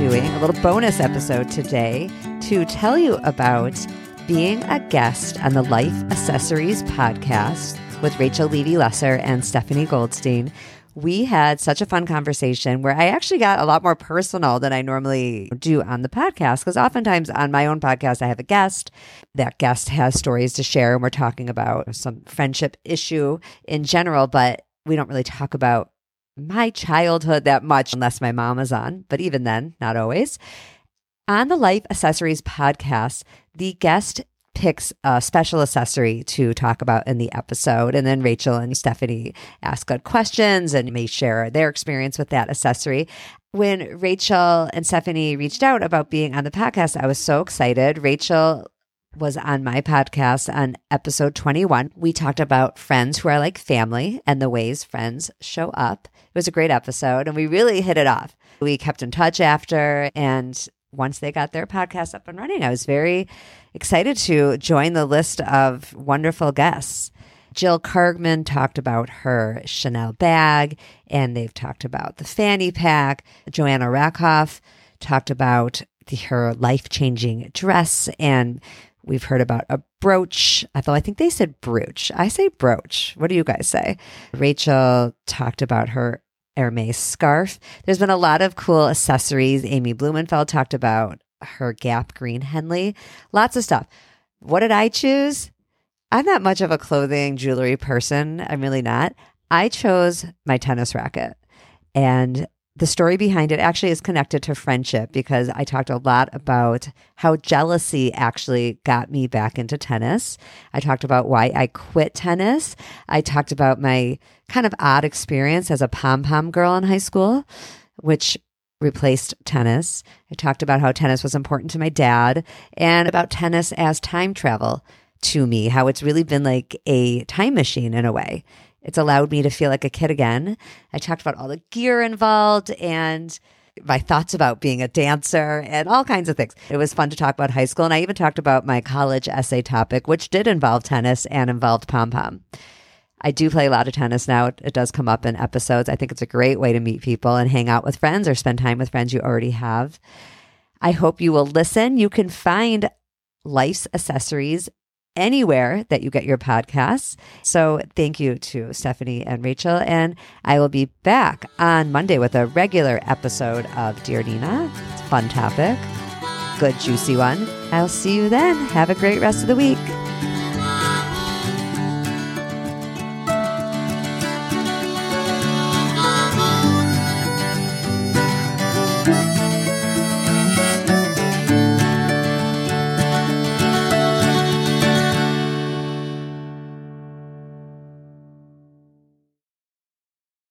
doing a little bonus episode today to tell you about being a guest on the Life Accessories podcast with Rachel Levy Lesser and Stephanie Goldstein. We had such a fun conversation where I actually got a lot more personal than I normally do on the podcast. Because oftentimes on my own podcast, I have a guest. That guest has stories to share, and we're talking about some friendship issue in general, but we don't really talk about my childhood that much unless my mom is on, but even then, not always. On the Life Accessories podcast, the guest picks a special accessory to talk about in the episode. And then Rachel and Stephanie ask good questions and may share their experience with that accessory. When Rachel and Stephanie reached out about being on the podcast, I was so excited. Rachel was on my podcast on episode 21. We talked about friends who are like family and the ways friends show up. It was a great episode and we really hit it off. We kept in touch after and once they got their podcast up and running, I was very excited to join the list of wonderful guests. Jill Kargman talked about her Chanel bag, and they've talked about the fanny pack. Joanna Rakoff talked about the, her life changing dress, and we've heard about a brooch. Although I think they said brooch. I say brooch. What do you guys say? Rachel talked about her Hermes scarf. There's been a lot of cool accessories. Amy Blumenfeld talked about her Gap Green Henley. Lots of stuff. What did I choose? I'm not much of a clothing jewelry person. I'm really not. I chose my tennis racket. And the story behind it actually is connected to friendship because I talked a lot about how jealousy actually got me back into tennis. I talked about why I quit tennis. I talked about my kind of odd experience as a pom pom girl in high school, which replaced tennis. I talked about how tennis was important to my dad and about tennis as time travel to me, how it's really been like a time machine in a way. It's allowed me to feel like a kid again. I talked about all the gear involved and my thoughts about being a dancer and all kinds of things. It was fun to talk about high school. And I even talked about my college essay topic, which did involve tennis and involved pom pom. I do play a lot of tennis now. It, it, does come up in episodes. I think it's a great way to meet people and hang out with friends or spend time with friends you already have. I hope you will listen. You can find Life's Accessories anywhere that you get your podcasts. So thank you to Stephanie and Rachel. And I will be back on Monday with a regular episode of Dear Nina. It's a fun topic, good, juicy one. I'll see you then. Have a great rest of the week.